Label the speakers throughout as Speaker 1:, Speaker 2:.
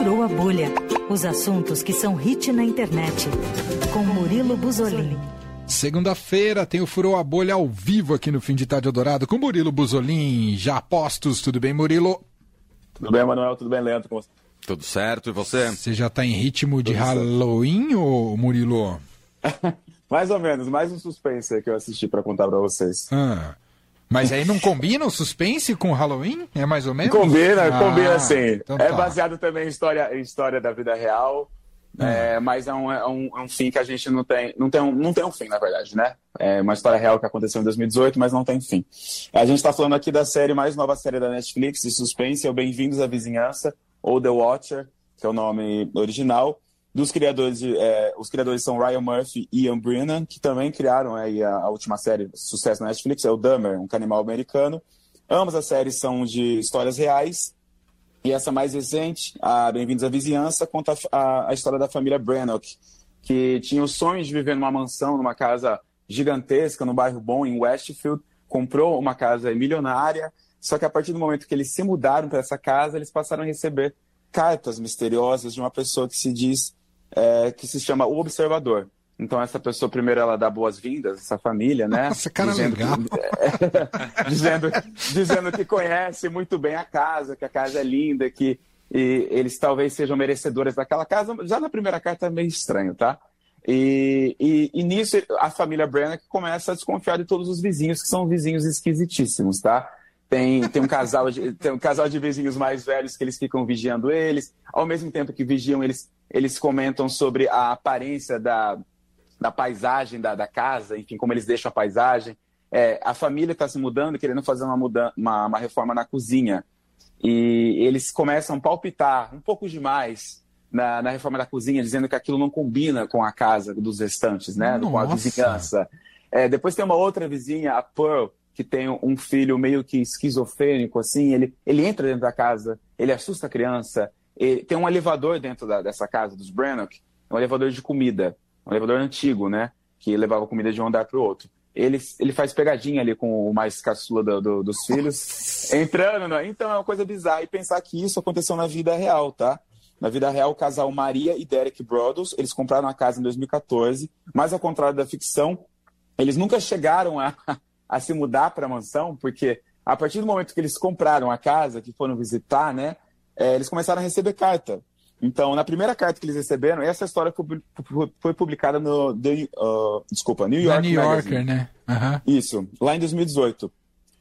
Speaker 1: Furou a Bolha. Os assuntos que são hit na internet. Com Murilo Buzolini.
Speaker 2: Segunda-feira tem o Furou a Bolha ao vivo aqui no Fim de Tarde Eldorado com Murilo Buzolin. Já apostos, tudo bem, Murilo?
Speaker 3: Tudo bem, Manuel? Tudo bem, Leandro? Como...
Speaker 4: Tudo certo, e você?
Speaker 2: Você já tá em ritmo de tudo Halloween, certo. ou Murilo?
Speaker 3: mais ou menos, mais um suspense que eu assisti para contar para vocês.
Speaker 2: Ah. Mas aí não combina o suspense com o Halloween? É mais ou menos?
Speaker 3: Combina, ah, combina sim. Então é tá. É baseado também em história, em história da vida real. Hum. É, mas é um, é, um, é um fim que a gente não tem. Não tem, um, não tem um fim, na verdade, né? É uma história real que aconteceu em 2018, mas não tem fim. A gente está falando aqui da série, mais nova série da Netflix, de suspense, é o Bem-vindos à Vizinhança, ou The Watcher, que é o nome original dos criadores, é, os criadores são Ryan Murphy e Ian Brennan, que também criaram aí a, a, última série sucesso na Netflix, é o Dummer, um canibal americano. Ambas as séries são de histórias reais. E essa mais recente, a Bem-vindos à Vizinhança, conta a, a, história da família Brannock, que tinha o sonho de viver numa mansão, numa casa gigantesca, no bairro bom, em Westfield. Comprou uma casa milionária, só que a partir do momento que eles se mudaram para essa casa, eles passaram a receber cartas misteriosas de uma pessoa que se diz é, que se chama O Observador. Então essa pessoa primeiro ela dá boas-vindas, essa família, né?
Speaker 2: Nossa, cara dizendo legal. Que,
Speaker 3: dizendo, dizendo que conhece muito bem a casa, que a casa é linda, que e eles talvez sejam merecedores daquela casa. Já na primeira carta é meio estranho, tá? E, e, e nisso a família Branagh começa a desconfiar de todos os vizinhos, que são vizinhos esquisitíssimos, tá? Tem, tem, um casal de, tem um casal de vizinhos mais velhos que eles ficam vigiando eles. Ao mesmo tempo que vigiam, eles eles comentam sobre a aparência da, da paisagem da, da casa, enfim, como eles deixam a paisagem. É, a família está se mudando, querendo fazer uma, muda uma, uma, reforma na cozinha. E eles começam a palpitar um pouco demais na, na, reforma da cozinha, dizendo que aquilo não combina com a casa dos restantes, né? Nossa. Com a vizinhança. É, depois tem uma outra vizinha, a Pearl, que tem um filho meio que esquizofrênico, assim. Ele, ele entra dentro da casa, ele assusta a criança, tem um elevador dentro da, dessa casa dos Brannock, é um elevador de comida, um elevador antigo, né? Que levava comida de um andar para o outro. Ele, ele faz pegadinha ali com o mais caçula do, do, dos filhos, entrando. Né? Então é uma coisa bizarra. E pensar que isso aconteceu na vida real, tá? Na vida real, o casal Maria e Derek Brothers, eles compraram a casa em 2014, mas ao contrário da ficção, eles nunca chegaram a, a se mudar para a mansão, porque a partir do momento que eles compraram a casa, que foram visitar, né? É, eles começaram a receber carta. Então, na primeira carta que eles receberam, essa história foi, publicada no The, uh, desculpa, New York
Speaker 2: New Yorker, né?
Speaker 3: Uhum. Isso, lá em 2018.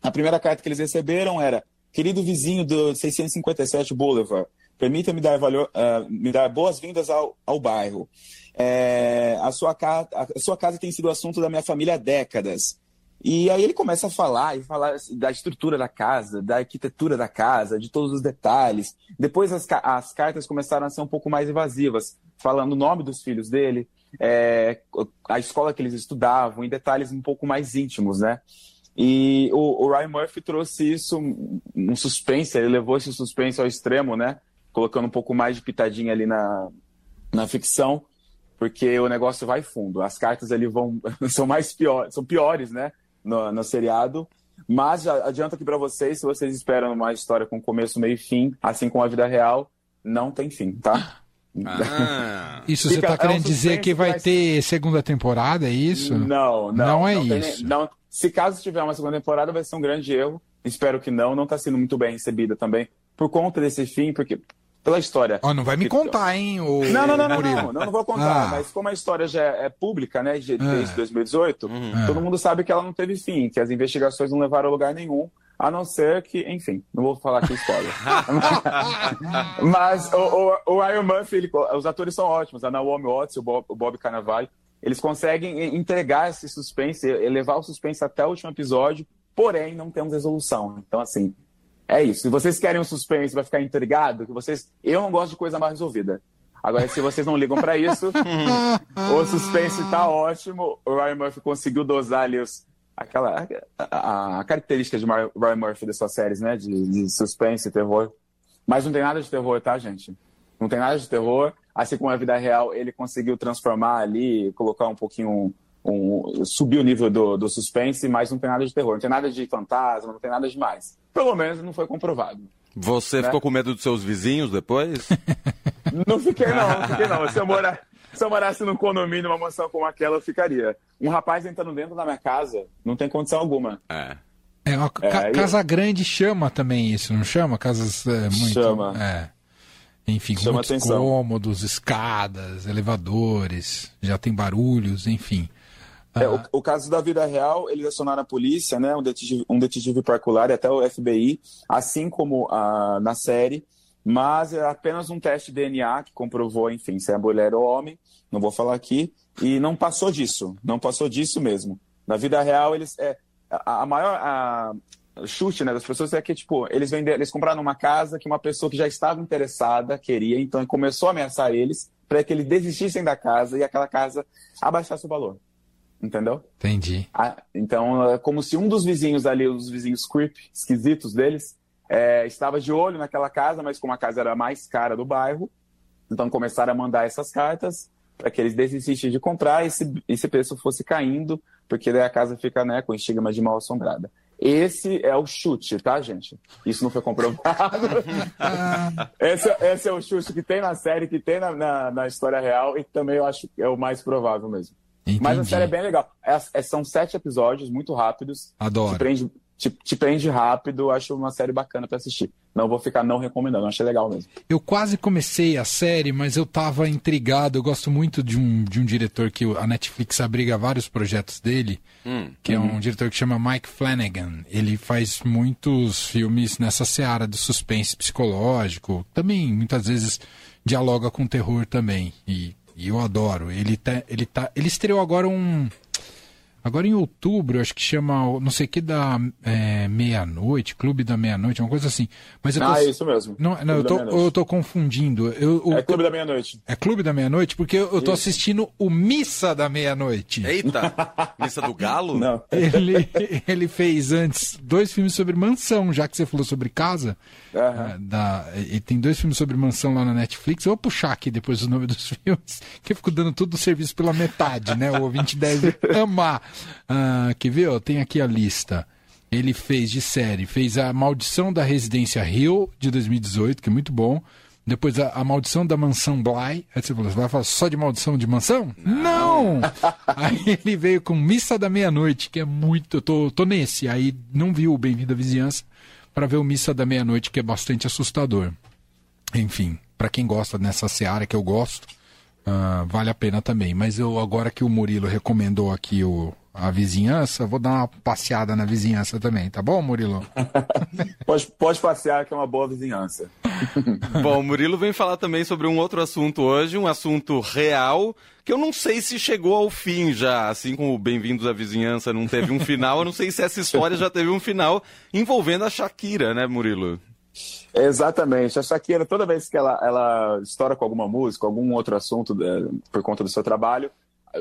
Speaker 3: A primeira carta que eles receberam era: Querido vizinho do 657 Boulevard, permita-me dar, valor, uh, me dar boas-vindas ao, ao bairro. É, a, sua a sua casa tem sido assunto da minha família há décadas. E aí ele começa a falar e falar da estrutura da casa, da arquitetura da casa, de todos os detalhes. Depois as, as cartas começaram a ser um pouco mais evasivas, falando o nome dos filhos dele, é, a escola que eles estudavam, em detalhes um pouco mais íntimos, né? E o, o Ryan Murphy trouxe isso, um suspense, ele levou esse suspense ao extremo, né? Colocando um pouco mais de pitadinha ali na, na ficção, porque o negócio vai fundo. As cartas ali vão são mais piores, são piores, né? No, no seriado. Mas já adianto aqui para vocês, se vocês esperam uma história com começo, meio e fim, assim como a vida real, não tem fim, tá?
Speaker 2: Ah. Isso você está querendo é um dizer que vai ter segunda temporada, é isso?
Speaker 3: Não, não.
Speaker 2: Não é
Speaker 3: não
Speaker 2: isso.
Speaker 3: Tem, não, se caso tiver uma segunda temporada, vai ser um grande erro. Espero que não. Não está sendo muito bem recebida também por conta desse fim, porque pela história.
Speaker 2: Oh, não vai me contar, hein? O...
Speaker 3: Não, não, não, não, não, não, não, vou contar. Ah. Mas como a história já é pública, né, de, desde 2018, ah. uhum. todo mundo sabe que ela não teve fim, que as investigações não levaram a lugar nenhum, a não ser que, enfim, não vou falar aqui spoiler. mas o, o, o Iron Murphy, ele, os atores são ótimos, a Naomi Watts e o Bob, o Bob Cannavale, eles conseguem entregar esse suspense, elevar o suspense até o último episódio, porém não temos resolução. Então, assim, é isso. Se vocês querem um suspense, vai ficar intrigado, que vocês. Eu não gosto de coisa mal resolvida. Agora, se vocês não ligam para isso, o suspense tá ótimo. O Ryan Murphy conseguiu dosar ali os, aquela, a, a, característica de Ryan Murphy das suas séries, né? De, de suspense e terror. Mas não tem nada de terror, tá, gente? Não tem nada de terror. Assim como a vida real, ele conseguiu transformar ali, colocar um pouquinho. Um, subir o nível do, do suspense, mas não tem nada de terror, não tem nada de fantasma, não tem nada demais pelo menos não foi comprovado.
Speaker 4: Você né? ficou com medo dos seus vizinhos depois?
Speaker 3: Não fiquei, não, não fiquei, não. Se eu, morar, se eu morasse num condomínio, uma mansão como aquela, eu ficaria. Um rapaz entrando dentro da minha casa, não tem condição alguma.
Speaker 2: É. É, uma é, casa eu... grande chama também isso, não chama? Casas é, muito.
Speaker 3: Chama.
Speaker 2: É. Enfim, com muitos atenção. cômodos, escadas, elevadores, já tem barulhos, enfim.
Speaker 3: É, o, o, caso da vida real, eles acionaram a polícia, né, um detetive, um detetive particular e até o FBI, assim como a, na série, mas é apenas um teste de DNA que comprovou, enfim, se é mulher ou homem, não vou falar aqui, e não passou disso, não passou disso mesmo. Na vida real, eles é, a, a maior a, chute né, das pessoas é que, tipo, eles, venderam, eles compraram uma casa que uma pessoa que já estava interessada queria, então começou a ameaçar eles para que eles desistissem da casa e aquela casa abaixasse o valor entendeu?
Speaker 2: Entendi.
Speaker 3: Ah, então, é como se um dos vizinhos ali, os vizinhos creep, esquisitos deles, é, estava de olho naquela casa, mas como a casa era a mais cara do bairro, então começaram a mandar essas cartas para que eles desistissem de comprar e esse, esse preço fosse caindo, porque daí a casa fica né, com estigma de mal assombrada. Esse é o chute, tá, gente? Isso não foi comprovado. esse, esse, é o chute que tem na série, que tem na, na, na história real e também eu acho que é o mais provável mesmo. Entendi. Mas a série é bem legal. É, é, são sete episódios muito rápidos.
Speaker 2: Adoro.
Speaker 3: Te prende, te, te prende rápido. Acho uma série bacana para assistir. Não vou ficar não recomendando, achei legal mesmo.
Speaker 2: Eu quase comecei a série, mas eu tava intrigado. Eu gosto muito de um, de um diretor que a Netflix abriga vários projetos dele, hum. que é um uhum. diretor que chama Mike Flanagan. Ele faz muitos filmes nessa seara do suspense psicológico. Também, muitas vezes, dialoga com terror também. E e eu adoro. Ele tá, ele tá, ele estreou agora um Agora em outubro, acho que chama, não sei o que, da é, meia-noite, Clube da Meia-Noite, uma coisa assim. Mas eu
Speaker 3: tô, ah, é isso mesmo.
Speaker 2: Não, não eu, tô, eu tô confundindo. Eu,
Speaker 3: é Clube da Meia-Noite.
Speaker 2: É Clube da Meia-Noite, porque eu, eu tô isso. assistindo o Missa da Meia-Noite.
Speaker 4: Eita! Missa do Galo?
Speaker 3: Não.
Speaker 2: Ele, ele fez antes dois filmes sobre mansão, já que você falou sobre casa. Uhum. Da, e tem dois filmes sobre mansão lá na Netflix. Eu vou puxar aqui depois os nomes dos filmes, que eu fico dando todo o serviço pela metade, né? O ouvinte deve amar. Ah, quer ver? Tem aqui a lista. Ele fez de série, fez a Maldição da Residência Hill, de 2018, que é muito bom. Depois a, a Maldição da Mansão Bly. Aí você falou, você vai falar só de Maldição de Mansão? Não! Aí ele veio com Missa da Meia-Noite, que é muito. Eu tô, tô nesse. Aí não viu o Bem-vindo à Vizinhança para ver o Missa da Meia-Noite, que é bastante assustador. Enfim, para quem gosta nessa seara que eu gosto, uh, vale a pena também. Mas eu agora que o Murilo recomendou aqui o, a vizinhança, vou dar uma passeada na vizinhança também, tá bom, Murilo?
Speaker 3: pode, pode passear, que é uma boa vizinhança.
Speaker 4: bom, o Murilo vem falar também sobre um outro assunto hoje, um assunto real, que eu não sei se chegou ao fim já, assim como Bem-vindos à Vizinhança não teve um final, eu não sei se essa história já teve um final envolvendo a Shakira, né, Murilo?
Speaker 3: Exatamente. A Shakira, toda vez que ela, ela estoura com alguma música, algum outro assunto é, por conta do seu trabalho,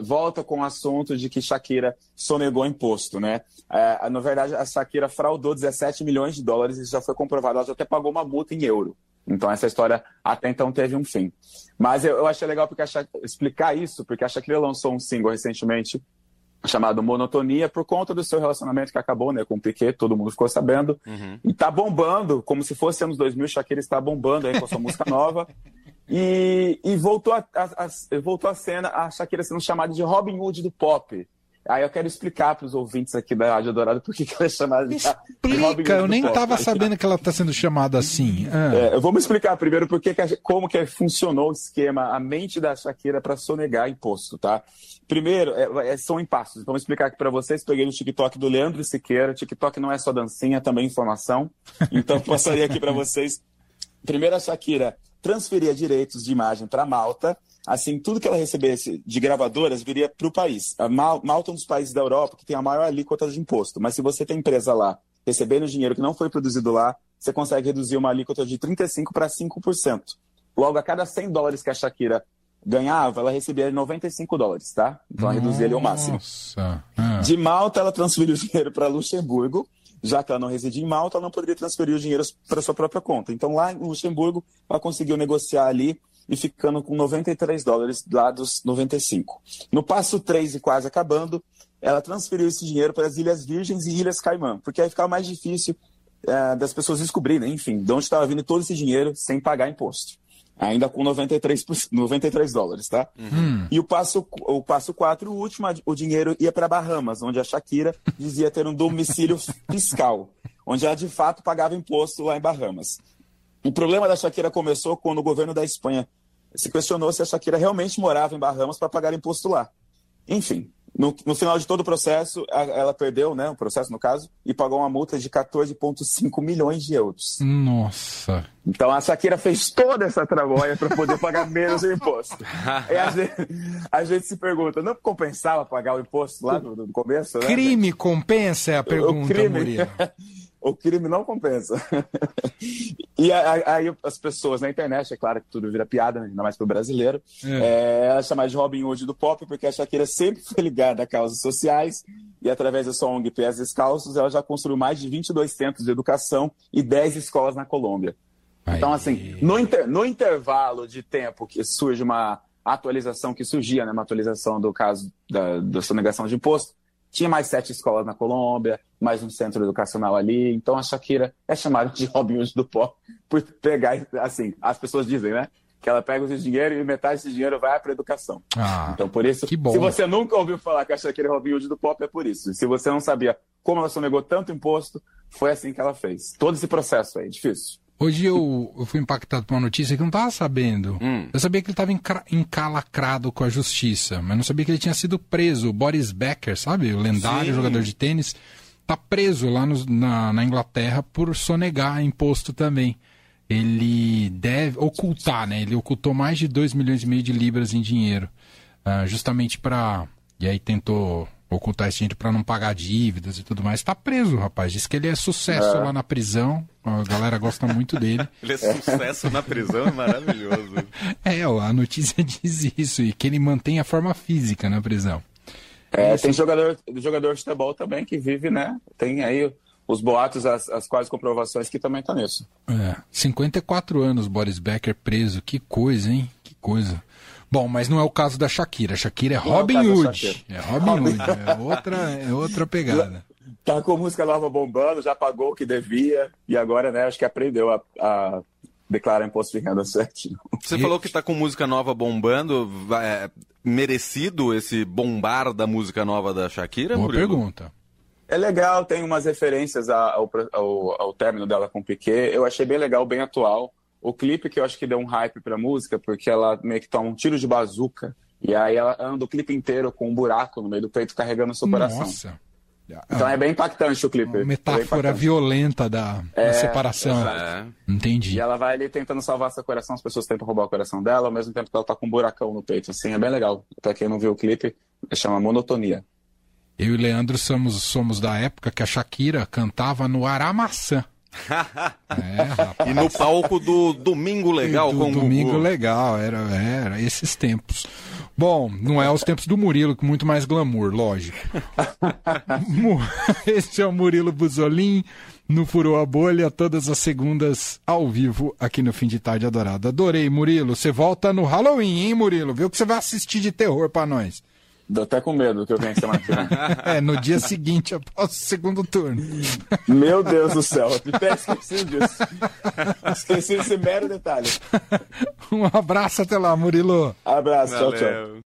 Speaker 3: volta com o assunto de que Shakira sonegou imposto, né? É, na verdade, a Shakira fraudou 17 milhões de dólares e já foi comprovado, ela já até pagou uma multa em euro. Então essa história até então teve um fim. Mas eu, eu achei legal porque Shakira, explicar isso, porque a Shakira lançou um single recentemente chamado Monotonia por conta do seu relacionamento que acabou, né, com o Piquet, todo mundo ficou sabendo. Uhum. E tá bombando, como se fosse anos 2000, Shakira está bombando aí com a sua música nova. E, e voltou, a, a, a, voltou a cena a Shakira sendo chamada de Robin Hood do pop. Aí eu quero explicar para os ouvintes aqui da Rádio Dourado por que ela é chamada de,
Speaker 2: Explica, eu nem estava sabendo que ela está sendo chamada assim.
Speaker 3: Ah. É, vamos explicar primeiro porque que como que funcionou o esquema, a mente da Shakira para sonegar imposto, tá? Primeiro, é, é, são impassos. Vamos explicar aqui para vocês. Peguei no TikTok do Leandro Siqueira. TikTok não é só dancinha, é também informação. Então, passaria aqui para vocês. Primeiro, a Shakira transferia direitos de imagem para Malta. Assim, tudo que ela recebesse de gravadoras viria para o país. A Malta é um dos países da Europa que tem a maior alíquota de imposto. Mas se você tem empresa lá recebendo dinheiro que não foi produzido lá, você consegue reduzir uma alíquota de 35% para 5%. Logo, a cada 100 dólares que a Shakira ganhava, ela recebia 95 dólares, tá? Então, ela reduzia ali ao máximo. Ah. De Malta, ela transferiu o dinheiro para Luxemburgo já que ela não residia em Malta, ela não poderia transferir os dinheiros para sua própria conta. Então, lá em Luxemburgo, ela conseguiu negociar ali e ficando com 93 dólares lá dos 95. No passo 3 e quase acabando, ela transferiu esse dinheiro para as Ilhas Virgens e Ilhas Caimã, porque aí ficava mais difícil é, das pessoas descobrirem, enfim, de onde estava vindo todo esse dinheiro sem pagar imposto. Ainda com 93, 93 dólares, tá? Uhum. E o passo, o passo 4, o último, o dinheiro ia para Bahamas, onde a Shakira dizia ter um domicílio fiscal, onde ela de fato pagava imposto lá em Bahamas. O problema da Shakira começou quando o governo da Espanha se questionou se a Shakira realmente morava em Bahamas para pagar imposto lá. Enfim, no, no, final de todo o processo, a, ela perdeu, né, o processo no caso, e pagou uma multa de 14,5 milhões de euros.
Speaker 2: Nossa.
Speaker 3: Então a Shakira fez toda essa trabalha para poder pagar menos o imposto. e a gente, a gente, se pergunta, não compensava pagar o imposto lá no, no começo? Né?
Speaker 2: Crime compensa é a pergunta, o crime...
Speaker 3: o crime não compensa. e aí as pessoas na internet, é claro que tudo vira piada, né? ainda mais para o brasileiro, é. é chamar de Robin Hood do pop, porque a Shakira sempre foi ligada a causas sociais e através da sua ONG Pés Descalços, ela já construiu mais de 22 centros de educação e 10 escolas na Colômbia. Então, assim, no, inter, no intervalo de tempo que surge uma atualização, que surgia, né, uma atualização do caso da, da sonegação de imposto, tinha mais sete escolas na Colômbia, mais um centro educacional ali. Então a Shakira é chamada de Robin Hood do pó por pegar, assim, as pessoas dizem, né? Que ela pega esse dinheiro e metade desse dinheiro vai para educação. Ah, então, por isso, se você nunca ouviu falar que a Shakira é Robin Hood do pop, é por isso. Se você não sabia como ela sonegou tanto imposto, foi assim que ela fez. Todo esse processo aí, difícil.
Speaker 2: Hoje eu, eu fui impactado por uma notícia que eu não estava sabendo. Hum. Eu sabia que ele estava encalacrado com a justiça, mas não sabia que ele tinha sido preso. O Boris Becker, sabe? O lendário Sim. jogador de tênis, está preso lá no, na, na Inglaterra por sonegar imposto também. Ele deve ocultar, né? Ele ocultou mais de 2 milhões e meio de libras em dinheiro. Uh, justamente para. E aí tentou ocultar esse dinheiro para não pagar dívidas e tudo mais. Está preso, rapaz. Diz que ele é sucesso é. lá na prisão. A galera gosta muito dele.
Speaker 4: ele é sucesso na prisão, é maravilhoso.
Speaker 2: É, a notícia diz isso, e que ele mantém a forma física na prisão.
Speaker 3: É, tem jogador, jogador de futebol também que vive, né? Tem aí os boatos, as, as quase comprovações que também tá nisso.
Speaker 2: É, 54 anos, Boris Becker preso. Que coisa, hein? Que coisa. Bom, mas não é o caso da Shakira. A Shakira é não Robin é Hood. É Robin Hood. É outra, é outra pegada.
Speaker 3: Tá com música nova bombando, já pagou o que devia e agora, né, acho que aprendeu a, a declarar imposto de renda certinho.
Speaker 4: Você e... falou que tá com música nova bombando. É merecido esse bombar da música nova da Shakira?
Speaker 2: Boa Murilo? pergunta.
Speaker 3: É legal, tem umas referências ao, ao, ao término dela com o Piquet. Eu achei bem legal, bem atual o clipe que eu acho que deu um hype pra música, porque ela meio que toma um tiro de bazuca, e aí ela anda o clipe inteiro com um buraco no meio do peito carregando o seu coração. Nossa. Então é bem impactante o clipe. Uma
Speaker 2: metáfora violenta da, é, da separação. É. Entendi.
Speaker 3: E ela vai ali tentando salvar seu coração, as pessoas tentam roubar o coração dela, ao mesmo tempo que ela tá com um buracão no peito. Assim, é bem legal. Pra quem não viu o clipe, chama Monotonia.
Speaker 2: Eu e Leandro somos, somos da época que a Shakira cantava no Aramaçã.
Speaker 4: É, e no palco do Domingo Legal
Speaker 2: do, com Domingo Gugu. Legal, era, era esses tempos. Bom, não é os tempos do Murilo, com muito mais glamour, lógico. Esse é o Murilo Buzolin, no Furou a Bolha, todas as segundas ao vivo aqui no Fim de Tarde Adorado. Adorei, Murilo. Você volta no Halloween, hein, Murilo? Vê o que você vai assistir de terror para nós.
Speaker 3: Dou até com medo do que eu venho semana que vem.
Speaker 2: é, no dia seguinte, após o segundo turno.
Speaker 3: Meu Deus do céu, até esqueci disso. Esqueci esse mero detalhe.
Speaker 2: Um abraço até lá, Murilo.
Speaker 3: Abraço, Valeu. tchau, tchau.